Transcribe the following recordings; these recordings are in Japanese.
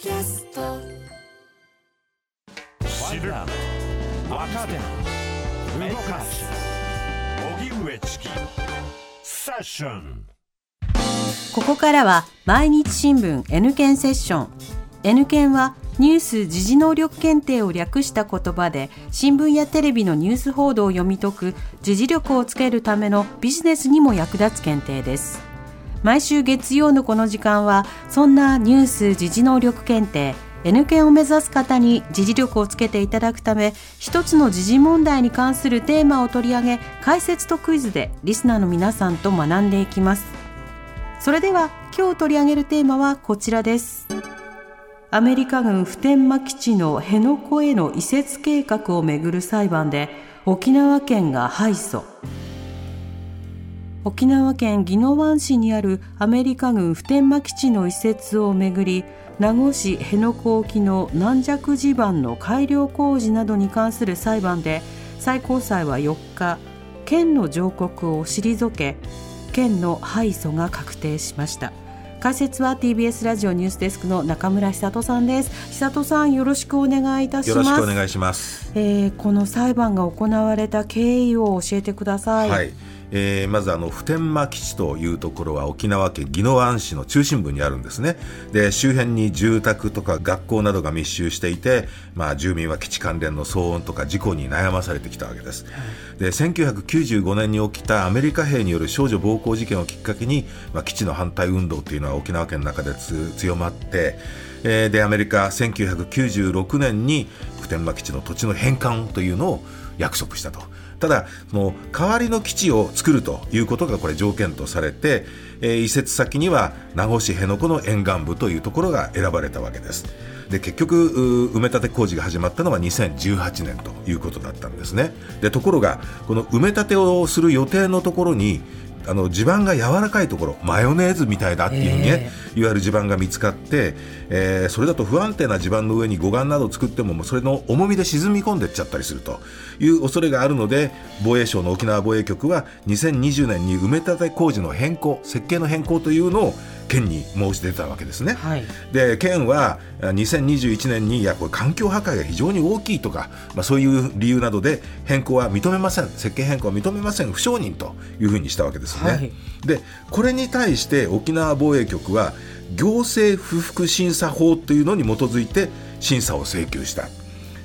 キャスト。知る若手動かす。荻上チキ。セッション。ここからは毎日新聞 N 検セッション。N 検はニュース時事能力検定を略した言葉で新聞やテレビのニュース報道を読み解く時事力をつけるためのビジネスにも役立つ検定です毎週月曜のこの時間はそんなニュース時事能力検定 N 検を目指す方に時事力をつけていただくため一つの時事問題に関するテーマを取り上げ解説とクイズでリスナーの皆さんと学んでいきます。それでは今日取り上げるテーマはこちらです。アメリカ軍普天間基地の辺野古への移設計画をめぐる裁判で沖縄県が敗訴。沖縄県宜野湾市にあるアメリカ軍普天間基地の移設をめぐり名護市辺野古沖の軟弱地盤の改良工事などに関する裁判で最高裁は4日県の上告を退け県の敗訴が確定しました解説は TBS ラジオニュースデスクの中村久人さんです久人さんよろしくお願いいたしよますろしくお願いします。えーこの裁判が行われた経緯を教えてください、はい。えーまずあの普天間基地というところは沖縄県宜野湾市の中心部にあるんですね。で周辺に住宅とか学校などが密集していて、まあ、住民は基地関連の騒音とか事故に悩まされてきたわけです、で1995年に起きたアメリカ兵による少女暴行事件をきっかけに、まあ、基地の反対運動というのは沖縄県の中でつ強まって、えーでアメリカ1996年に普天間基地の土地の返還というのを約束したと。ただ、その代わりの基地を作るということがこれ条件とされて、えー移設先には名護市辺野古の沿岸部というところが選ばれたわけです。で結局埋め立て工事が始まったのは2018年ということだったんですね。でところがこの埋め立てをする予定のところにあの地盤が柔らかいところマヨネーズみたいだっていうね、いわゆる地盤が見つかって、えーそれだと不安定な地盤の上に護岸などを作ってももうそれの重みで沈み込んでっちゃったりするという恐れがあるので防衛省の沖縄防衛局は2020年に埋め立て工事の変更設計の変更というのを県に申し出たわけですね。はいで県はあ2021年にいやこれ環境破壊が非常に大きいとか、まあ、そういう理由などで変更は認めません設計変更は認めません不承認というふうにしたわけですね。はいでこれに対して沖縄防衛局は行政不服審査法というのに基づいて審査を請求した。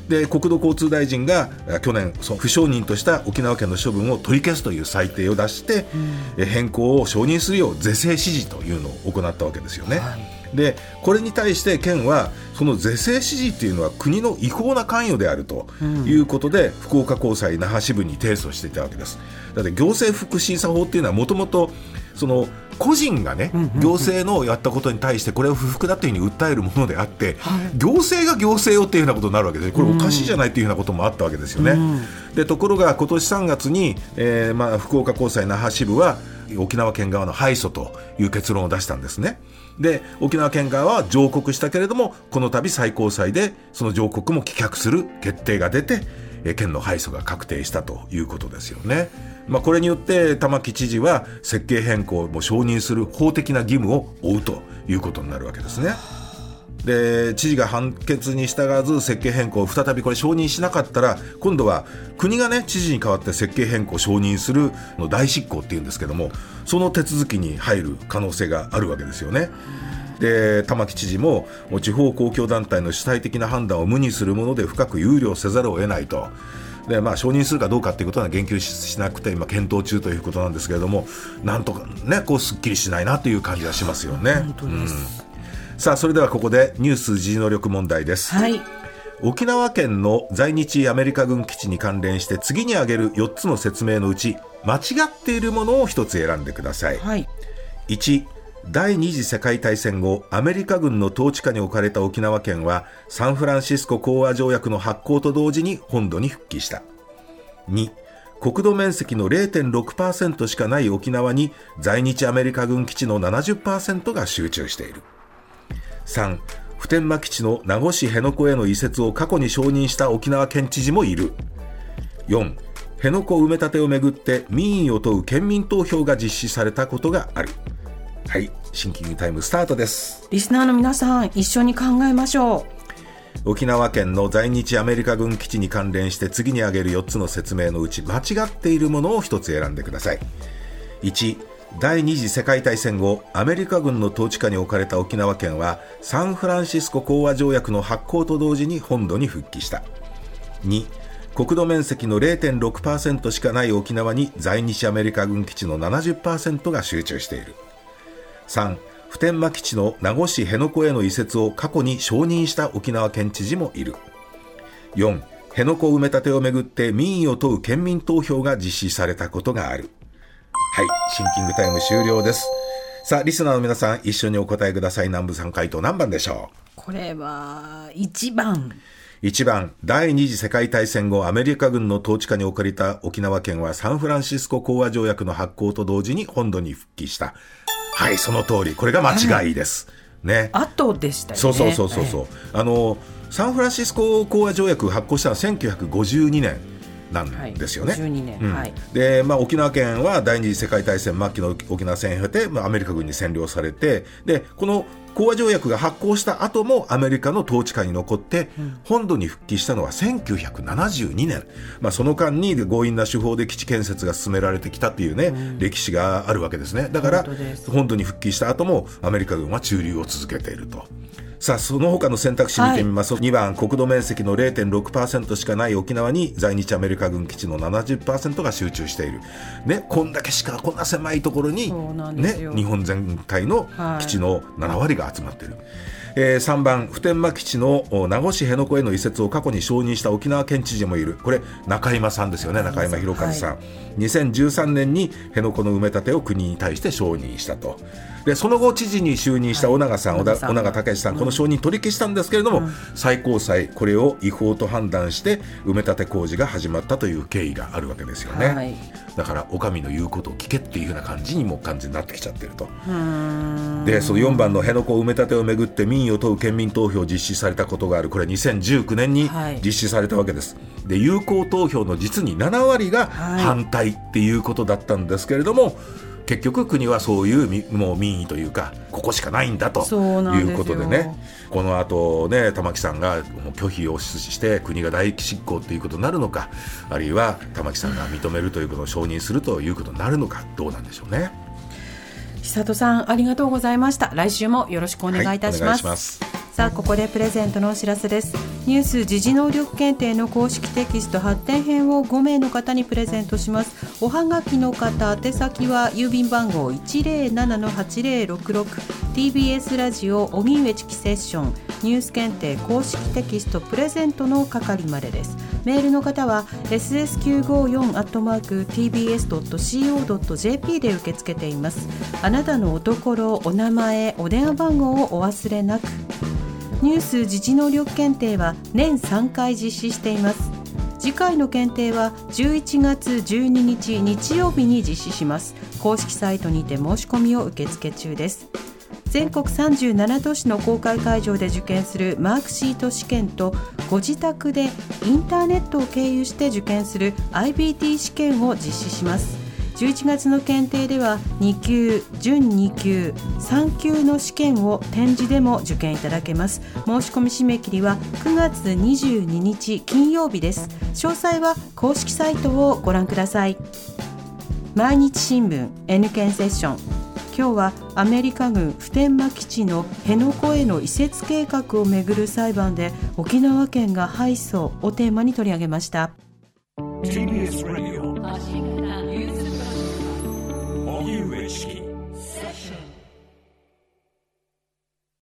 で国土交通大臣があ去年その不承認とした沖縄県の処分を取り消すという裁定を出して、え変更を承認するよう是正指示というのを行ったわけですよね。でこれに対して県はその是正指示というのは国の違法な関与であるということで、福岡高裁那覇支部に提訴していたわけです。だって行政福審査法っていうのはもともとその個人がね、行政のやったことに対してこれを不服だというふうに訴えるものであって、行政が行政をっていうようなことになるわけでこれおかしいじゃないというようなこともあったわけですよね。でところが今年3月に、えーまあ、福岡高裁那覇支部は沖縄県側の敗訴という結論を出したんですね。で沖縄県側は上告したけれどもこの度最高裁でその上告も棄却する決定が出てえー県の敗訴が確定したということですよね。まあ、これによって玉城知事は設計変更も承認する法的な義務を負うということになるわけですね。で知事が判決に従わず設計変更を再びこれ承認しなかったら今度は国がね知事に代わって設計変更を承認するの大執行っていうんですけどもその手続きに入る可能性があるわけですよね。で玉城知事も地方公共団体の主体的な判断を無にするもので深く憂慮せざるを得ないと。でまあ、承認するかどうかということは言及ししなくて今検討中ということなんですけれどもなんとかねこうすっきりしないなという感じがしますよね。本当です、うん。さあそれではここでニュース時事能力問題です、はい。沖縄県の在日アメリカ軍基地に関連して次に挙げる4つの説明のうち間違っているものを1つ選んでください。はい。1第二次世界大戦後アメリカ軍の統治下に置かれた沖縄県はサンフランシスコ講和条約の発効と同時に本土に復帰した。2国土面積の0.6%しかない沖縄に在日アメリカ軍基地の70%が集中している。3普天間基地の名護市辺野古への移設を過去に承認した沖縄県知事もいる。4辺野古埋め立てをめぐって民意を問う県民投票が実施されたことがある。はいシンキングタイムスタートです。リスナーの皆さん一緒に考えましょう。沖縄県の在日アメリカ軍基地に関連して次に挙げる4つの説明のうち間違っているものを1つ選んでください。1第二次世界大戦後アメリカ軍の統治下に置かれた沖縄県はサンフランシスコ講和条約の発効と同時に本土に復帰した。2国土面積の0.6%しかない沖縄に在日アメリカ軍基地の70%が集中している3普天間基地の名護市辺野古への移設を過去に承認した沖縄県知事もいる。4辺野古埋め立てをめぐって民意を問う県民投票が実施されたことがある。はいシンキングタイム終了です。さあリスナーの皆さん一緒にお答えください。南部さん回答何番でしょう？これは1番。1番第二次世界大戦後アメリカ軍の統治下に置かれた沖縄県はサンフランシスコ講和条約の発効と同時に本土に復帰したはいその通り。これが間違いです、ね。後でしたよね。そうそうそうそうそう、あのサンフランシスコ講和条約発効したのは1952年なんですよね。で、まあ、沖縄県は第二次世界大戦末期の沖縄戦を経て、まあ、アメリカ軍に占領されてでこの講和条約が発効した後もアメリカの統治下に残って、本土に復帰したのは1972年、まあ、その間に強引な手法で基地建設が進められてきたっていうね、うん、歴史があるわけですね。だから本土に復帰した後もアメリカ軍は駐留を続けていると。さあその他の選択肢見てみますと、はい、2番国土面積の0.6%しかない沖縄に在日アメリカ軍基地の70%が集中している、ね、こんだけしかこんな狭いところに、ね、日本全体の基地の7割が集まっている。はいえー、3番普天間基地の名護市辺野古への移設を過去に承認した沖縄県知事もいる。これ中山さんですよね中山博和さん、はい、2013年に辺野古の埋め立てを国に対して承認したと。でその後知事に就任した尾長さん、はい、尾長武さん、この承認取り消したんですけれども、うん、最高裁これを違法と判断して埋め立て工事が始まったという経緯があるわけですよね、はい、だからお上の言うことを聞けっていうふうな感じにも完全になってきちゃってると。でその4番の辺野古埋め立てをめぐって民意を問う県民投票を実施されたことがある。これ2019年に実施されたわけです、はい、で有効投票の実に7割が反対っていうことだったんですけれども、はい結局国はそういうもう民意というかここしかないんだということでね。この後ね玉木さんが拒否をして国が大執行ということになるのかあるいは玉木さんが認めるということを承認するということになるのかどうなんでしょうね久里さんありがとうございました。来週もよろしくお願いいたします、はいさあここでプレゼントのお知らせです。ニュース時事能力検定の公式テキスト発展編を5名の方にプレゼントします。おはがきの方宛先は郵便番号 107-8066TBS ラジオ荻上チキセッション。ニュース検定公式テキストプレゼントの係までですメールの方は ss954-tbs.co.jp で受け付けています。あなたのおところお名前お電話番号をお忘れなく。ニュース時事能力検定は年3回実施しています。次回の検定は11月12日日曜日に実施します。公式サイトにて申し込みを受付中です。全国37都市の公開会場で受験するマークシート試験とご自宅でインターネットを経由して受験する IBT 試験を実施します。11月の検定では2級準2級3級の試験を展示でも受験いただけます。申し込み締め切りは9月22日金曜日です。詳細は公式サイトをご覧ください。毎日新聞 N 検セッション。今日はアメリカ軍普天間基地の辺野古への移設計画をめぐる裁判で沖縄県が敗訴をテーマに取り上げました。